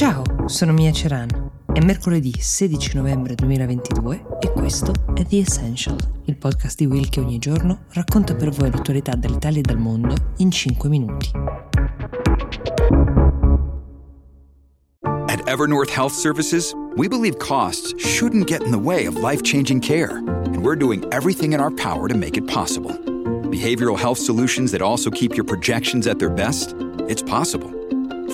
Ciao, sono Mia Ceran. È mercoledì 16 novembre 2022 e questo è The Essential, il podcast di Will che ogni giorno racconta per voi l'attualità dall'Italia e dal mondo in 5 minuti. At Evernorth Health Services, we believe costs shouldn't get in the way of life-changing care, and we're doing everything in our power to make it possible. Behavioral health solutions that also keep your projections at their best? It's possible.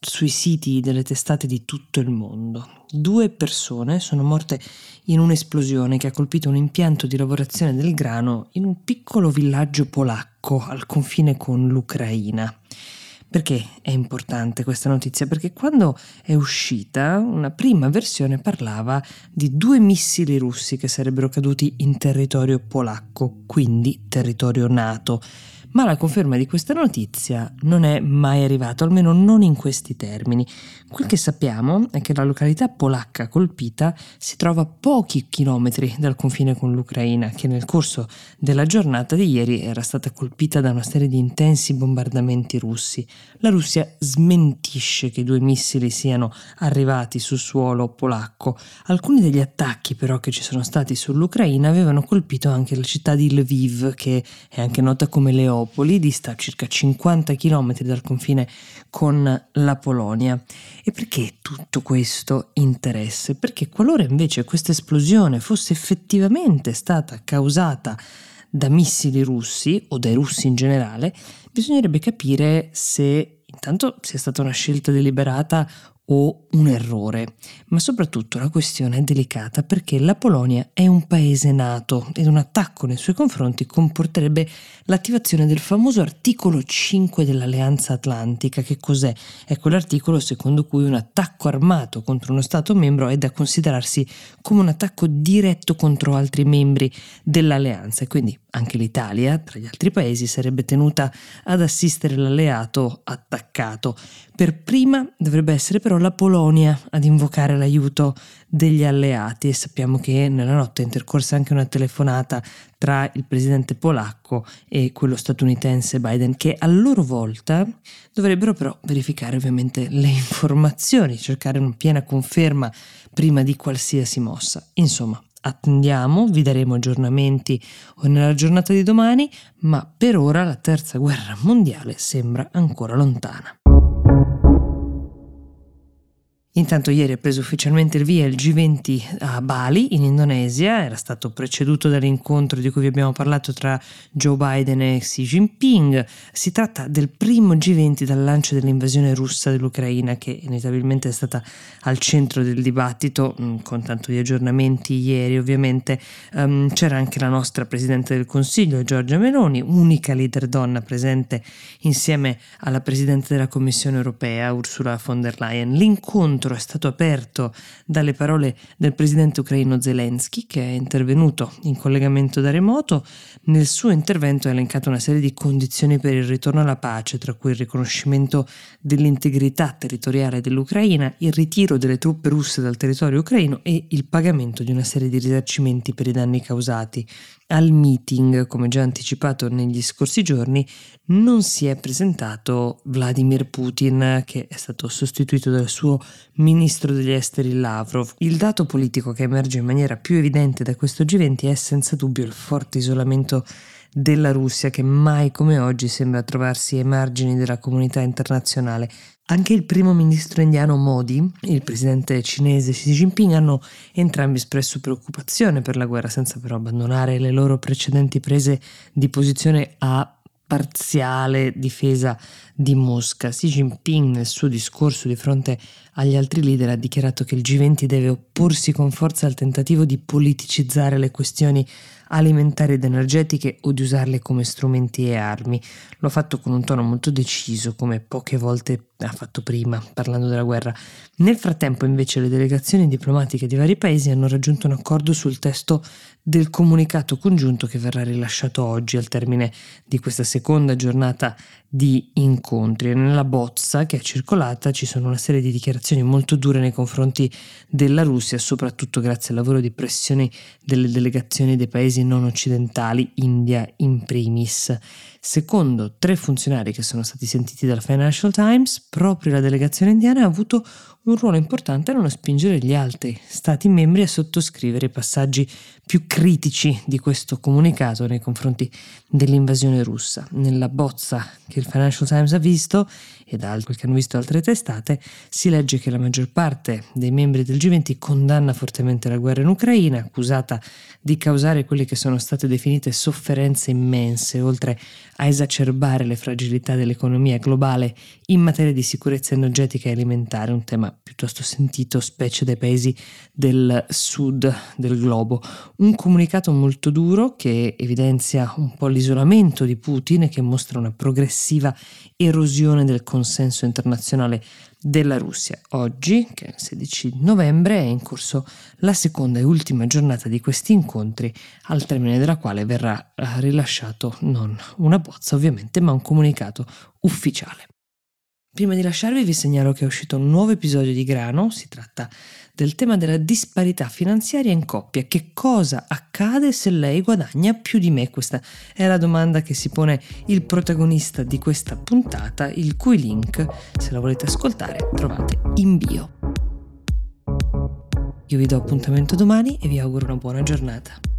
sui siti delle testate di tutto il mondo. Due persone sono morte in un'esplosione che ha colpito un impianto di lavorazione del grano in un piccolo villaggio polacco al confine con l'Ucraina. Perché è importante questa notizia? Perché quando è uscita una prima versione parlava di due missili russi che sarebbero caduti in territorio polacco, quindi territorio NATO ma la conferma di questa notizia non è mai arrivata, almeno non in questi termini. Quel che sappiamo è che la località polacca colpita si trova a pochi chilometri dal confine con l'Ucraina, che nel corso della giornata di ieri era stata colpita da una serie di intensi bombardamenti russi. La Russia smentisce che i due missili siano arrivati sul suolo polacco. Alcuni degli attacchi però che ci sono stati sull'Ucraina avevano colpito anche la città di Lviv, che è anche nota come Leopoldo Mariupoli dista circa 50 km dal confine con la Polonia. E perché tutto questo interesse? Perché qualora invece questa esplosione fosse effettivamente stata causata da missili russi o dai russi in generale, bisognerebbe capire se intanto sia stata una scelta deliberata o un errore, ma soprattutto la questione è delicata perché la Polonia è un paese nato ed un attacco nei suoi confronti comporterebbe l'attivazione del famoso articolo 5 dell'Alleanza Atlantica. Che cos'è? È quell'articolo secondo cui un attacco armato contro uno Stato membro è da considerarsi come un attacco diretto contro altri membri dell'alleanza e quindi anche l'Italia, tra gli altri paesi, sarebbe tenuta ad assistere l'alleato attaccato. Per prima dovrebbe essere però la Polonia ad invocare l'aiuto degli alleati e sappiamo che nella notte è intercorsa anche una telefonata tra il presidente polacco e quello statunitense Biden che a loro volta dovrebbero però verificare ovviamente le informazioni, cercare una piena conferma prima di qualsiasi mossa. Insomma, attendiamo, vi daremo aggiornamenti nella giornata di domani, ma per ora la terza guerra mondiale sembra ancora lontana. Intanto ieri ha preso ufficialmente il via il G20 a Bali, in Indonesia, era stato preceduto dall'incontro di cui vi abbiamo parlato tra Joe Biden e Xi Jinping. Si tratta del primo G20 dal lancio dell'invasione russa dell'Ucraina, che inevitabilmente è stata al centro del dibattito, mm, con tanto di aggiornamenti ieri ovviamente. Um, c'era anche la nostra Presidente del Consiglio, Giorgia Meloni, unica leader donna presente insieme alla Presidente della Commissione europea, Ursula von der Leyen. L'incontro incontro è stato aperto dalle parole del presidente ucraino Zelensky, che è intervenuto in collegamento da remoto. Nel suo intervento ha elencato una serie di condizioni per il ritorno alla pace, tra cui il riconoscimento dell'integrità territoriale dell'Ucraina, il ritiro delle truppe russe dal territorio ucraino e il pagamento di una serie di risarcimenti per i danni causati. Al meeting, come già anticipato negli scorsi giorni, non si è presentato Vladimir Putin, che è stato sostituito dal suo ministro degli esteri Lavrov. Il dato politico che emerge in maniera più evidente da questo G20 è senza dubbio il forte isolamento della Russia che mai come oggi sembra trovarsi ai margini della comunità internazionale. Anche il primo ministro indiano Modi e il presidente cinese Xi Jinping hanno entrambi espresso preoccupazione per la guerra senza però abbandonare le loro precedenti prese di posizione a parziale difesa di Mosca. Xi Jinping nel suo discorso di fronte agli altri leader ha dichiarato che il G20 deve opporsi con forza al tentativo di politicizzare le questioni alimentari ed energetiche o di usarle come strumenti e armi. Lo ha fatto con un tono molto deciso, come poche volte ha fatto prima, parlando della guerra. Nel frattempo, invece, le delegazioni diplomatiche di vari paesi hanno raggiunto un accordo sul testo del comunicato congiunto che verrà rilasciato oggi al termine di questa seconda giornata di incontri. Nella bozza che è circolata ci sono una serie di dichiarazioni molto dure nei confronti della Russia, soprattutto grazie al lavoro di pressione delle delegazioni dei paesi non occidentali, India in primis. Secondo tre funzionari che sono stati sentiti dal Financial Times, proprio la delegazione indiana ha avuto un ruolo importante nello spingere gli altri Stati membri a sottoscrivere i passaggi più critici di questo comunicato nei confronti dell'invasione russa. Nella bozza che il Financial Times ha visto e da altri che hanno visto altre testate, si legge che la maggior parte dei membri del G20 condanna fortemente la guerra in Ucraina, accusata di causare quelle che sono state definite sofferenze immense, oltre a esacerbare le fragilità dell'economia globale in materia di sicurezza energetica e alimentare, un tema piuttosto sentito specie dai paesi del sud del globo. Un comunicato molto duro che evidenzia un po' l'isolamento di Putin e che mostra una progressiva erosione del consenso internazionale della Russia. Oggi, che è il 16 novembre, è in corso la seconda e ultima giornata di questi incontri, al termine della quale verrà eh, rilasciato non una bozza ovviamente, ma un comunicato ufficiale. Prima di lasciarvi vi segnalo che è uscito un nuovo episodio di Grano, si tratta del tema della disparità finanziaria in coppia. Che cosa accade se lei guadagna più di me? Questa è la domanda che si pone il protagonista di questa puntata, il cui link, se la volete ascoltare, trovate in bio. Io vi do appuntamento domani e vi auguro una buona giornata.